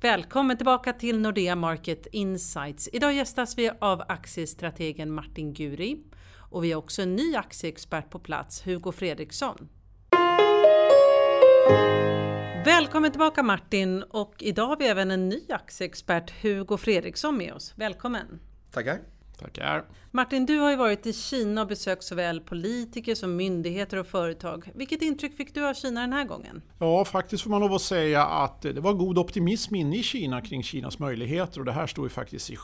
Välkommen tillbaka till Nordea Market Insights. Idag gästas vi av aktiestrategen Martin Guri och vi har också en ny aktieexpert på plats, Hugo Fredriksson. Välkommen tillbaka Martin och idag har vi även en ny aktieexpert, Hugo Fredriksson med oss. Välkommen! Tackar! Tackar! Martin, du har ju varit i Kina och besökt såväl politiker som myndigheter och företag. Vilket intryck fick du av Kina den här gången? Ja, faktiskt får man lov att säga att det var god optimism inne i Kina kring Kinas möjligheter och det här står ju faktiskt i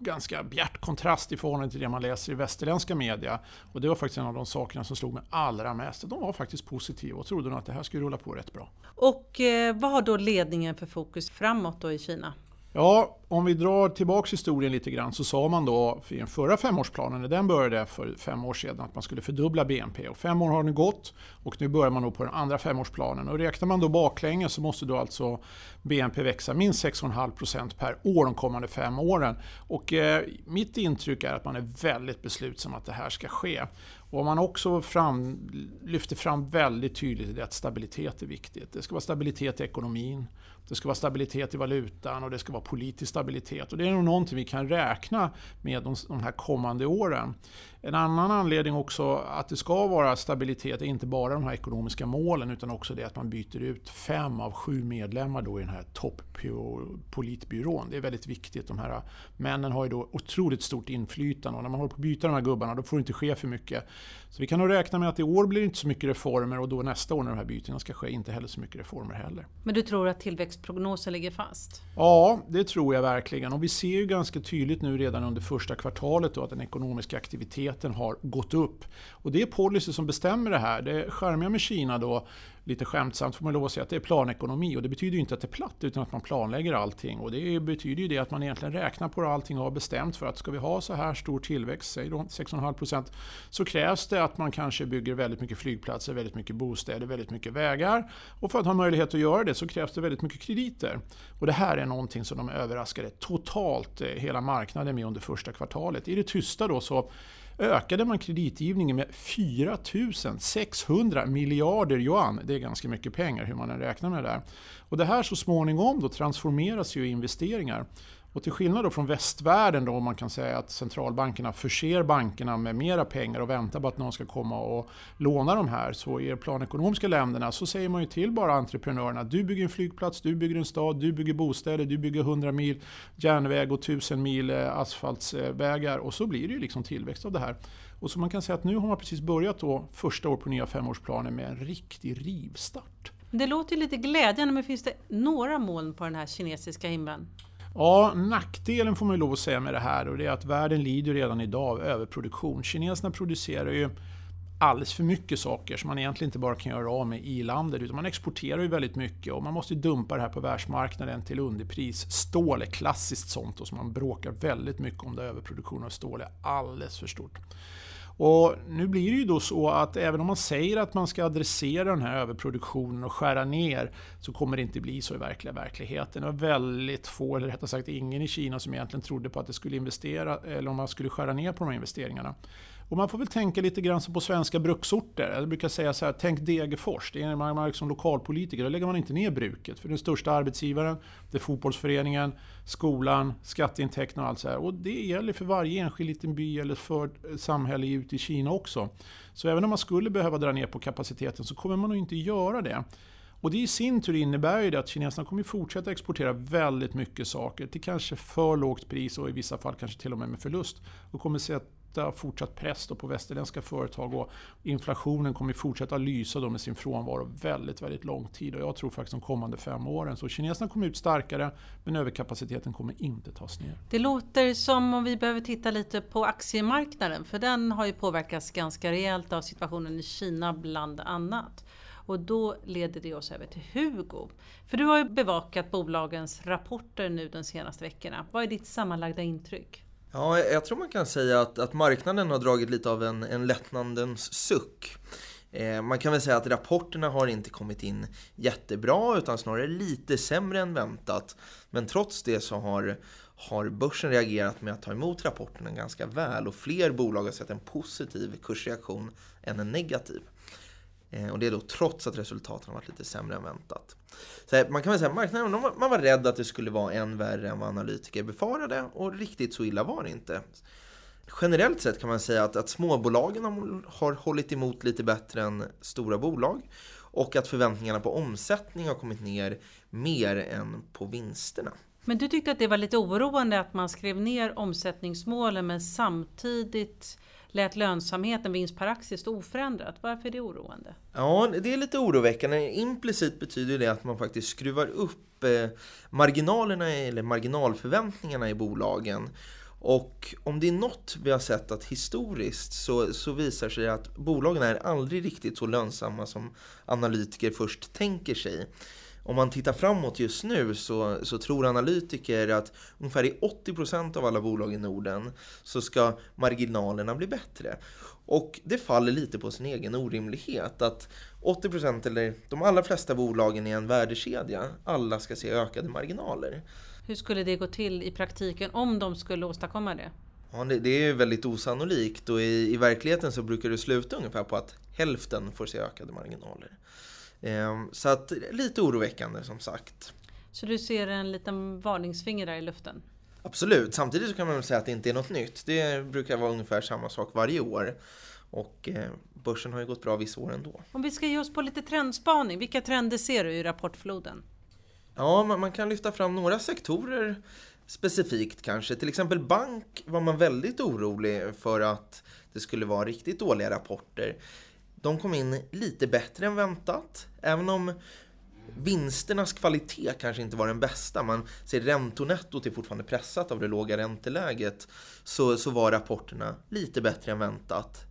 ganska bjärt kontrast i förhållande till det man läser i västerländska media. Och det var faktiskt en av de sakerna som slog mig allra mest. De var faktiskt positiva och trodde nog att det här skulle rulla på rätt bra. Och eh, vad har då ledningen för fokus framåt då i Kina? Ja, om vi drar tillbaks historien lite grann så sa man då i den förra femårsplanen, när den började för fem år sedan, att man skulle fördubbla BNP. Och fem år har nu gått och nu börjar man då på den andra femårsplanen. Och räknar man då baklänges så måste då alltså BNP växa minst 6,5% per år de kommande fem åren. Och eh, mitt intryck är att man är väldigt beslutsam att det här ska ske. Och man också fram, lyfter fram väldigt tydligt att stabilitet är viktigt. Det ska vara stabilitet i ekonomin, det ska vara stabilitet i valutan och det ska vara politisk stabilitet. Och det är nog någonting vi kan räkna med de, de här kommande åren. En annan anledning också att det ska vara stabilitet är inte bara de här ekonomiska målen utan också det att man byter ut fem av sju medlemmar då i den här toppolitbyrån. Det är väldigt viktigt. De här männen har ju då otroligt stort inflytande och när man håller på att byta de här gubbarna då får det inte ske för mycket. Så vi kan nog räkna med att i år blir det inte så mycket reformer och då nästa år när de här bytena ska ske inte heller så mycket reformer heller. Men du tror att tillväxtprognosen ligger fast? Ja, det tror jag verkligen. Och vi ser ju ganska tydligt nu redan under första kvartalet då att den ekonomiska aktiviteten har gått upp. Och det är policy som bestämmer det här. Det skärmiga med Kina då lite skämtsamt får man lov att säga att det är planekonomi och det betyder ju inte att det är platt utan att man planlägger allting och det betyder ju det att man egentligen räknar på allting och har bestämt för att ska vi ha så här stor tillväxt, säg då 6,5% så krävs det att man kanske bygger väldigt mycket flygplatser, väldigt mycket bostäder, väldigt mycket vägar och för att ha möjlighet att göra det så krävs det väldigt mycket krediter. Och det här är någonting som de överraskade totalt eh, hela marknaden med under första kvartalet. I det tysta då så ökade man kreditgivningen med 4 600 miljarder yuan. Det är ganska mycket pengar hur man än räknar med det där. Och det här så småningom då transformeras ju i investeringar. Och till skillnad då från västvärlden då man kan säga att centralbankerna förser bankerna med mera pengar och väntar på att någon ska komma och låna de här. Så i de planekonomiska länderna så säger man ju till bara entreprenörerna du bygger en flygplats, du bygger en stad, du bygger bostäder, du bygger 100 mil järnväg och 1000 mil eh, asfaltsvägar och så blir det ju liksom tillväxt av det här. Och så man kan säga att nu har man precis börjat då första året på nya femårsplanen med en riktig rivstart. Det låter lite glädjande men finns det några moln på den här kinesiska himlen? Ja, nackdelen får man ju lov att säga med det här och det är att världen lider redan idag av överproduktion. Kineserna producerar ju alldeles för mycket saker som man egentligen inte bara kan göra av med i landet utan man exporterar ju väldigt mycket och man måste dumpa det här på världsmarknaden till underpris. Stål är klassiskt sånt och som man bråkar väldigt mycket om det överproduktion av stål är alldeles för stort. Och nu blir det ju då så att även om man säger att man ska adressera den här överproduktionen och skära ner så kommer det inte bli så i verkliga verkligheten. Det var väldigt få, eller rättare sagt ingen i Kina som egentligen trodde på att det skulle investera eller om man skulle skära ner på de här investeringarna. Och man får väl tänka lite grann som på svenska bruksorter. Jag brukar säga så här, tänk Degerfors. Det är man, man som liksom lokalpolitiker, då lägger man inte ner bruket. För den största arbetsgivaren, det är fotbollsföreningen, skolan, skatteintäkterna och allt så här. Och det gäller för varje enskild liten by eller för samhälle ute i Kina också. Så även om man skulle behöva dra ner på kapaciteten så kommer man nog inte göra det. Och det i sin tur innebär ju det att kineserna kommer fortsätta exportera väldigt mycket saker till kanske för lågt pris och i vissa fall kanske till och med med förlust. Och kommer se att sätta fortsatt press på västerländska företag och inflationen kommer fortsätta lysa då med sin frånvaro väldigt, väldigt lång tid. Och jag tror faktiskt de kommande fem åren. Så kineserna kommer ut starkare men överkapaciteten kommer inte tas ner. Det låter som om vi behöver titta lite på aktiemarknaden för den har ju påverkats ganska rejält av situationen i Kina bland annat. Och då leder det oss över till Hugo. För du har ju bevakat bolagens rapporter nu de senaste veckorna. Vad är ditt sammanlagda intryck? Ja, jag tror man kan säga att, att marknaden har dragit lite av en, en lättnadens suck. Eh, man kan väl säga att rapporterna har inte kommit in jättebra utan snarare lite sämre än väntat. Men trots det så har, har börsen reagerat med att ta emot rapporterna ganska väl och fler bolag har sett en positiv kursreaktion än en negativ. Eh, och det är då trots att resultaten har varit lite sämre än väntat. Så man kan väl säga att marknaden man var rädd att det skulle vara än värre än vad analytiker befarade och riktigt så illa var det inte. Generellt sett kan man säga att, att småbolagen har hållit emot lite bättre än stora bolag och att förväntningarna på omsättning har kommit ner mer än på vinsterna. Men du tyckte att det var lite oroande att man skrev ner omsättningsmålen men samtidigt lät lönsamheten, vinst per aktie, stå oförändrat. Varför är det oroande? Ja, det är lite oroväckande. Implicit betyder det att man faktiskt skruvar upp eh, marginalerna eller marginalförväntningarna i bolagen. Och om det är något vi har sett att historiskt så, så visar sig att bolagen är aldrig riktigt så lönsamma som analytiker först tänker sig om man tittar framåt just nu så, så tror analytiker att ungefär i 80% av alla bolag i Norden så ska marginalerna bli bättre. Och det faller lite på sin egen orimlighet att 80% eller de allra flesta bolagen i en värdekedja, alla ska se ökade marginaler. Hur skulle det gå till i praktiken om de skulle åstadkomma det? Ja, det, det är väldigt osannolikt och i, i verkligheten så brukar det sluta ungefär på att hälften får se ökade marginaler. Ehm, så att lite oroväckande som sagt. Så du ser en liten varningsfinger där i luften? Absolut, samtidigt så kan man säga att det inte är något nytt. Det brukar vara ungefär samma sak varje år. Och eh, börsen har ju gått bra vissa år ändå. Om vi ska ge oss på lite trendspaning, vilka trender ser du i rapportfloden? Ja, man kan lyfta fram några sektorer specifikt kanske. Till exempel bank var man väldigt orolig för att det skulle vara riktigt dåliga rapporter. De kom in lite bättre än väntat, även om vinsternas kvalitet kanske inte var den bästa. Man ser räntonettot är fortfarande pressat av det låga ränteläget. Så, så var rapporterna lite bättre än väntat.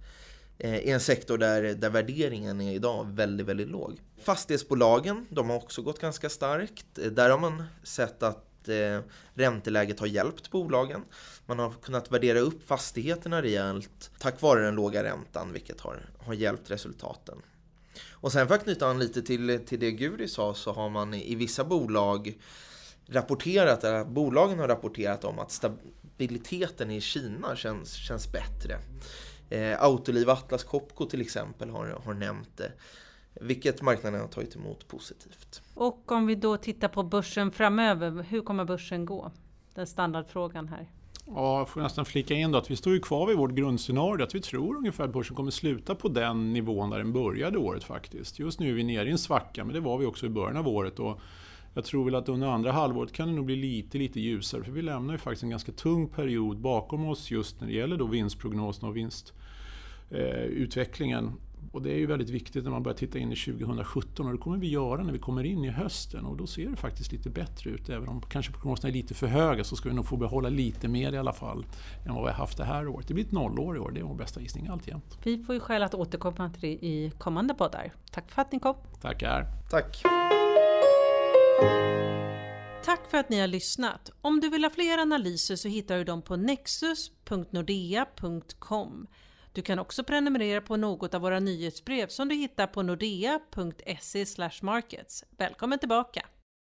Eh, I en sektor där, där värderingen är idag väldigt, väldigt låg. Fastighetsbolagen, de har också gått ganska starkt. Eh, där har man sett att eh, ränteläget har hjälpt bolagen. Man har kunnat värdera upp fastigheterna rejält tack vare den låga räntan, vilket har, har hjälpt resultaten. Och sen för att knyta an lite till, till det Guri sa så har man i, i vissa bolag rapporterat, eller bolagen har rapporterat om att stabiliteten i Kina känns, känns bättre. Eh, Autoliv Atlas Copco till exempel har, har nämnt det. Vilket marknaden har tagit emot positivt. Och om vi då tittar på börsen framöver, hur kommer börsen gå? Den standardfrågan här. Ja, jag får nästan flika in då att vi står ju kvar vid vårt grundscenario att vi tror ungefär att börsen kommer sluta på den nivån där den började året faktiskt. Just nu är vi nere i en svacka, men det var vi också i början av året. Och jag tror väl att under andra halvåret kan det nog bli lite, lite ljusare, för vi lämnar ju faktiskt en ganska tung period bakom oss just när det gäller då vinstprognosen och vinstutvecklingen. Och det är ju väldigt viktigt när man börjar titta in i 2017 och det kommer vi göra när vi kommer in i hösten och då ser det faktiskt lite bättre ut. Även om kanske prognoserna är lite för höga så ska vi nog få behålla lite mer i alla fall än vad vi har haft det här året. Det blir ett nollår i år, det är vår bästa gissning alltjämt. Vi får ju skäl att återkomma till det i kommande poddar. Tack för att ni kom! Tackar! Tack! Tack för att ni har lyssnat! Om du vill ha fler analyser så hittar du dem på nexus.nordea.com du kan också prenumerera på något av våra nyhetsbrev som du hittar på nordea.se markets. Välkommen tillbaka!